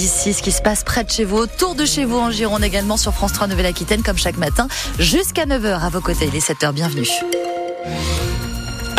d'ici, ce qui se passe près de chez vous, autour de chez vous en Gironde également sur France 3 Nouvelle-Aquitaine, comme chaque matin, jusqu'à 9h à vos côtés. Il est 7h, bienvenue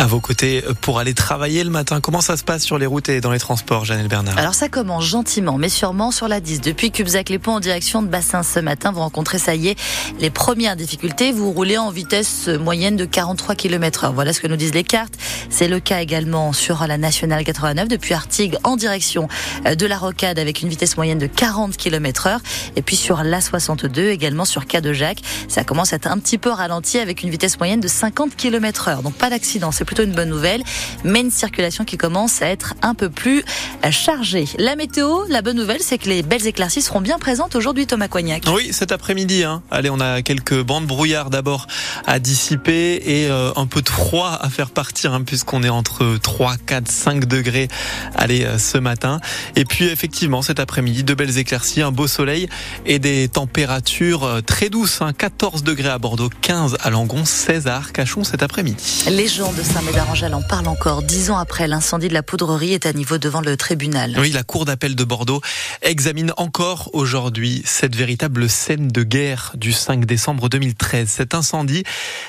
à vos côtés pour aller travailler le matin. Comment ça se passe sur les routes et dans les transports, Janelle Bernard? Alors ça commence gentiment, mais sûrement sur la 10. Depuis Cubzac-les-Ponts en direction de Bassin ce matin, vous rencontrez, ça y est, les premières difficultés. Vous roulez en vitesse moyenne de 43 km heure. Voilà ce que nous disent les cartes. C'est le cas également sur la Nationale 89 depuis Artigues en direction de la Rocade avec une vitesse moyenne de 40 km heure. Et puis sur la 62 également sur Cas de Jacques, ça commence à être un petit peu ralenti avec une vitesse moyenne de 50 km heure. Donc pas d'accident, c'est plutôt une bonne nouvelle, mais une circulation qui commence à être un peu plus chargée. La météo, la bonne nouvelle, c'est que les belles éclaircies seront bien présentes aujourd'hui, Thomas Coignac. Oui, cet après-midi. Hein. Allez, on a quelques bandes brouillard d'abord à dissiper et euh, un peu de froid à faire partir, hein, puisqu'on est entre 3, 4, 5 degrés allez, euh, ce matin. Et puis effectivement, cet après-midi, de belles éclaircies, un beau soleil et des températures euh, très douces. Hein. 14 degrés à Bordeaux, 15 à Langon, 16 à Arcachon cet après-midi. Les gens de Saint-Médard-en-Jalles en parlent encore. Dix ans après, l'incendie de la poudrerie est à niveau devant le tribunal. Oui, la Cour d'appel de Bordeaux examine encore aujourd'hui cette véritable scène de guerre du 5 décembre 2013. Cet incendie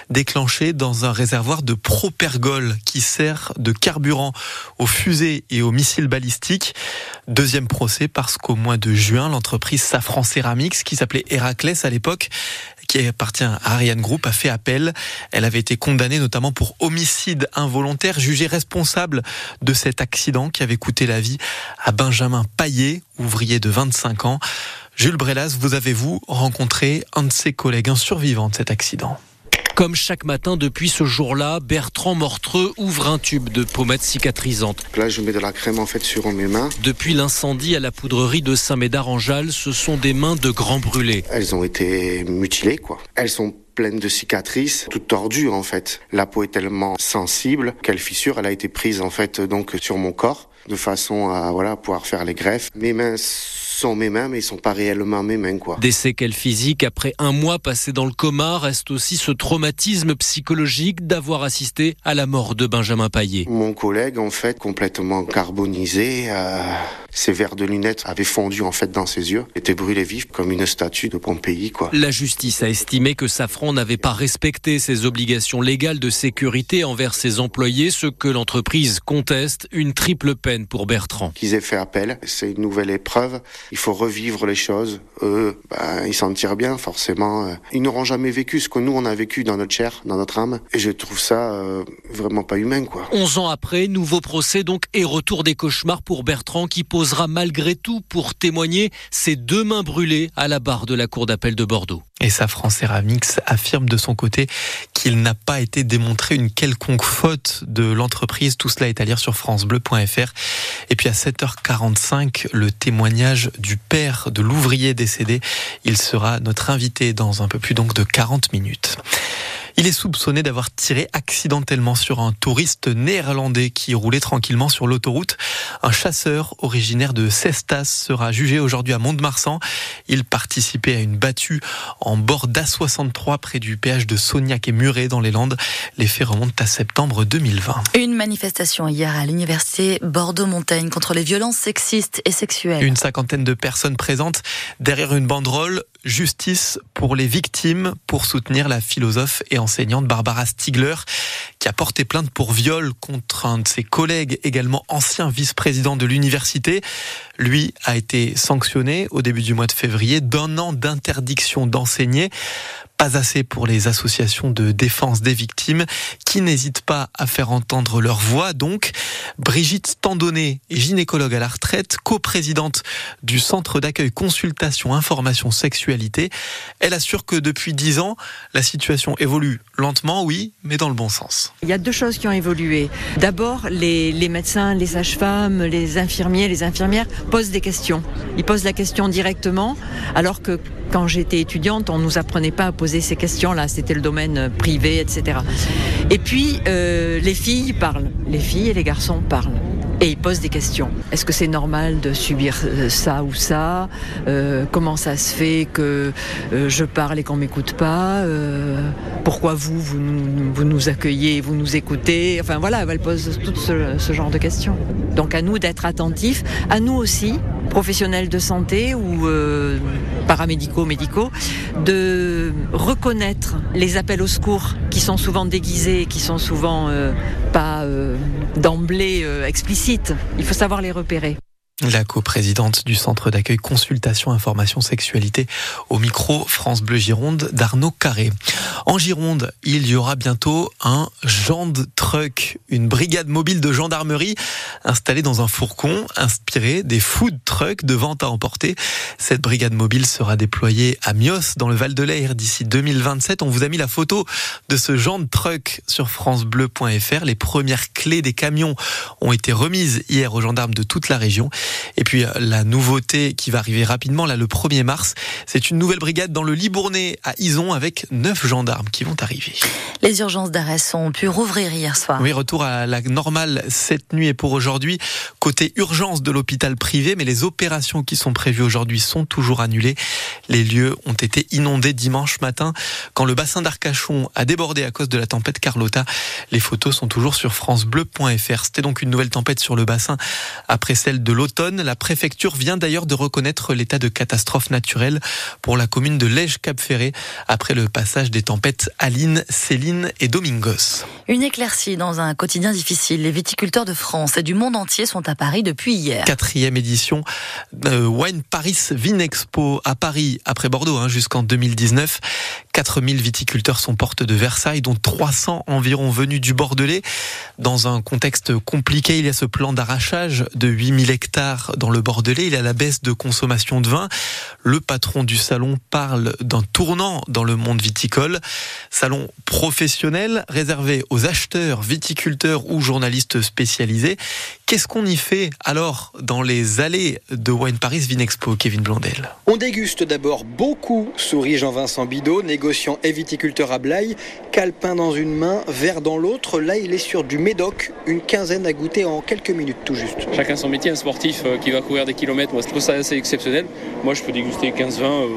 déclenché dans un réservoir de propergol qui sert de carburant aux fusées et aux missiles balistiques. Deuxième procès parce qu'au mois de juin, l'entreprise Safran Ceramics, qui s'appelait Héraclès à l'époque, qui appartient à Ariane Group, a fait appel. Elle avait été condamnée notamment pour homicide involontaire, jugée responsable de cet accident qui avait coûté la vie à Benjamin Paillet, ouvrier de 25 ans. Jules Brelas, vous avez-vous rencontré un de ses collègues, un survivant de cet accident? Comme chaque matin depuis ce jour-là, Bertrand Mortreux ouvre un tube de pommade cicatrisante. Là, je mets de la crème en fait sur mes mains. Depuis l'incendie à la poudrerie de Saint-Médard-en-Jalles, ce sont des mains de grands brûlés. Elles ont été mutilées, quoi. Elles sont pleines de cicatrices, toutes tordues en fait. La peau est tellement sensible qu'elle fissure. Elle a été prise en fait donc sur mon corps de façon à voilà pouvoir faire les greffes. Mes mains sont mes mains, mais ils sont pas réellement mes mains, quoi. Des séquelles physiques après un mois passé dans le coma reste aussi ce traumatisme psychologique d'avoir assisté à la mort de Benjamin Paillet. Mon collègue, en fait, complètement carbonisé, euh, ses verres de lunettes avaient fondu en fait dans ses yeux, était brûlé vif comme une statue de Pompéi, quoi. La justice a estimé que Safran n'avait pas respecté ses obligations légales de sécurité envers ses employés, ce que l'entreprise conteste, une triple peine pour Bertrand. Qu'ils aient fait appel, c'est une nouvelle épreuve il faut revivre les choses. Eux, ben, ils s'en tirent bien, forcément. Ils n'auront jamais vécu ce que nous, on a vécu dans notre chair, dans notre âme. Et je trouve ça euh, vraiment pas humain, quoi. 11 ans après, nouveau procès donc et retour des cauchemars pour Bertrand qui posera malgré tout pour témoigner ses deux mains brûlées à la barre de la cour d'appel de Bordeaux. Et Safran Ceramics affirme de son côté qu'il n'a pas été démontré une quelconque faute de l'entreprise. Tout cela est à lire sur francebleu.fr. Et puis à 7h45, le témoignage du père de l'ouvrier décédé. Il sera notre invité dans un peu plus donc de 40 minutes. Il est soupçonné d'avoir tiré accidentellement sur un touriste néerlandais qui roulait tranquillement sur l'autoroute. Un chasseur originaire de Cestas sera jugé aujourd'hui à Mont-de-Marsan. Il participait à une battue en bord d'A63 près du péage de Sognac et Muret dans les Landes. Les faits remontent à septembre 2020. Une manifestation hier à l'université Bordeaux-Montaigne contre les violences sexistes et sexuelles. Une cinquantaine de personnes présentes derrière une banderole Justice pour les victimes pour soutenir la philosophe et enseignante Barbara Stiegler qui a porté plainte pour viol contre un de ses collègues, également ancien vice-président de l'université. Lui a été sanctionné au début du mois de février d'un an d'interdiction d'enseigner pas assez pour les associations de défense des victimes qui n'hésitent pas à faire entendre leur voix. Donc, Brigitte Tandonnet, gynécologue à la retraite, coprésidente du Centre d'accueil consultation information sexualité, elle assure que depuis dix ans, la situation évolue lentement, oui, mais dans le bon sens. Il y a deux choses qui ont évolué. D'abord, les, médecins, les sages-femmes, les infirmiers, les infirmières posent des questions. Ils posent la question directement, alors que quand j'étais étudiante, on nous apprenait pas à poser ces questions-là. C'était le domaine privé, etc. Et puis, euh, les filles parlent. Les filles et les garçons parlent. Et ils posent des questions. Est-ce que c'est normal de subir euh, ça ou ça euh, Comment ça se fait que euh, je parle et qu'on m'écoute pas Pourquoi vous, vous nous, vous nous, accueillez, vous nous écoutez Enfin voilà, elles posent tout ce, genre de questions. Donc à nous d'être attentifs, à nous aussi professionnels de santé ou paramédicaux, médicaux, de reconnaître les appels au secours qui sont souvent déguisés, qui sont souvent euh, pas euh, d'emblée explicites. Il faut savoir les repérer. La coprésidente du centre d'accueil consultation information sexualité au micro France Bleu Gironde d'Arnaud Carré. En Gironde, il y aura bientôt un Gend Truck, une brigade mobile de gendarmerie installée dans un fourgon inspiré des food trucks de vente à emporter. Cette brigade mobile sera déployée à Mios dans le Val de l'Air d'ici 2027. On vous a mis la photo de ce Gend Truck sur francebleu.fr. Les premières clés des camions ont été remises hier aux gendarmes de toute la région. Et puis la nouveauté qui va arriver rapidement, là le 1er mars, c'est une nouvelle brigade dans le Libournais à Ison avec neuf gendarmes qui vont arriver. Les urgences d'arrêt sont pu rouvrir hier soir. Oui, retour à la normale cette nuit et pour aujourd'hui. Côté urgence de l'hôpital privé, mais les opérations qui sont prévues aujourd'hui sont toujours annulées. Les lieux ont été inondés dimanche matin quand le bassin d'Arcachon a débordé à cause de la tempête Carlotta. Les photos sont toujours sur francebleu.fr. C'était donc une nouvelle tempête sur le bassin après celle de l'automne la préfecture vient d'ailleurs de reconnaître l'état de catastrophe naturelle pour la commune de Lège-Cap-Ferré après le passage des tempêtes Aline, Céline et Domingos. Une éclaircie dans un quotidien difficile. Les viticulteurs de France et du monde entier sont à Paris depuis hier. Quatrième édition euh, Wine Paris Vinexpo à Paris après Bordeaux hein, jusqu'en 2019. 4000 viticulteurs sont portes de Versailles, dont 300 environ venus du Bordelais. Dans un contexte compliqué, il y a ce plan d'arrachage de 8000 hectares dans le Bordelais. Il y a la baisse de consommation de vin. Le patron du salon parle d'un tournant dans le monde viticole. Salon professionnel réservé aux acheteurs, viticulteurs ou journalistes spécialisés. Qu'est-ce qu'on y fait alors dans les allées de Wine Paris Vinexpo, Kevin Blondel? On déguste d'abord beaucoup, sourit Jean-Vincent Bidot, négociant et viticulteur à Blaye. Calpin dans une main, verre dans l'autre. Là, il est sur du médoc, une quinzaine à goûter en quelques minutes tout juste. Chacun son métier, un sportif euh, qui va courir des kilomètres, moi je trouve ça assez exceptionnel. Moi je peux déguster 15-20, euh,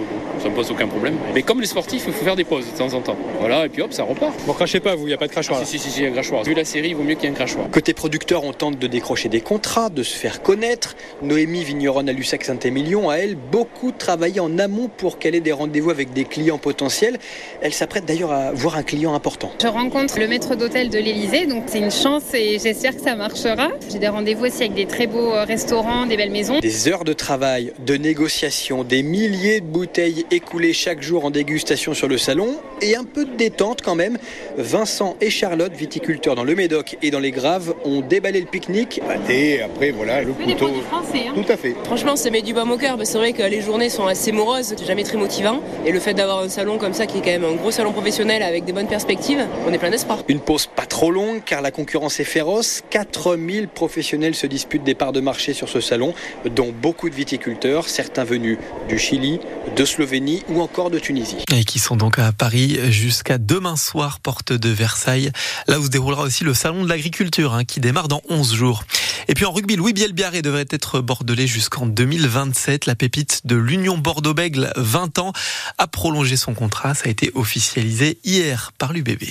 ça me pose aucun problème. Mais comme les sportifs, il faut faire des pauses de temps en temps. Voilà, et puis hop, ça repart. Bon, crachez pas, vous, il n'y a pas de crachoir. Ah, si, si, si, il y a un crachoir. Vu la série, il vaut mieux qu'il y ait un crachoir. Côté producteur, on tente de décrocher des contrats, de se faire connaître. Noémie Vigneronne à Lussac Saint-Émilion, à elle, beaucoup travaillé en amont pour qu'elle ait des rendez-vous avec des clients potentiels. Elle s'apprête d'ailleurs à voir un client important. Je rencontre le maître d'hôtel de l'Elysée, donc c'est une chance et j'espère que ça marchera. J'ai des rendez-vous aussi avec des très beaux euh, restaurants, des belles maisons. Des heures de travail, de négociation, des milliers de bouteilles écoulées chaque jour en dégustation sur le salon et un peu de détente quand même. Vincent et Charlotte, viticulteurs dans le Médoc et dans les Graves, ont déballé le pique-nique et après voilà le couteau. Français, hein. Tout à fait. Franchement, ça met du baume au cœur. C'est vrai que les journées sont assez moroses, c'est jamais très motivant. Et le fait d'avoir un salon comme ça, qui est quand même un gros salon professionnel avec des bonnes perspectives, on est plein d'espoir. Une pause pas trop longue car la concurrence est féroce. 4000 professionnels se disputent des parts de marché sur ce salon, dont beaucoup de viticulteurs, certains venus du Chili, de Slovénie ou encore de Tunisie. Et qui sont donc à Paris jusqu'à demain soir, porte de Versailles. Là où se déroulera aussi le salon de l'agriculture hein, qui démarre dans 11 jours. Et puis en rugby, Louis Bielbiaré devrait être bordelais jusqu'en 2027. La pépite de l'Union Bordeaux-Bègle, 20 ans, a prolongé son contrat. Ça a été officialisé hier par l'UBB.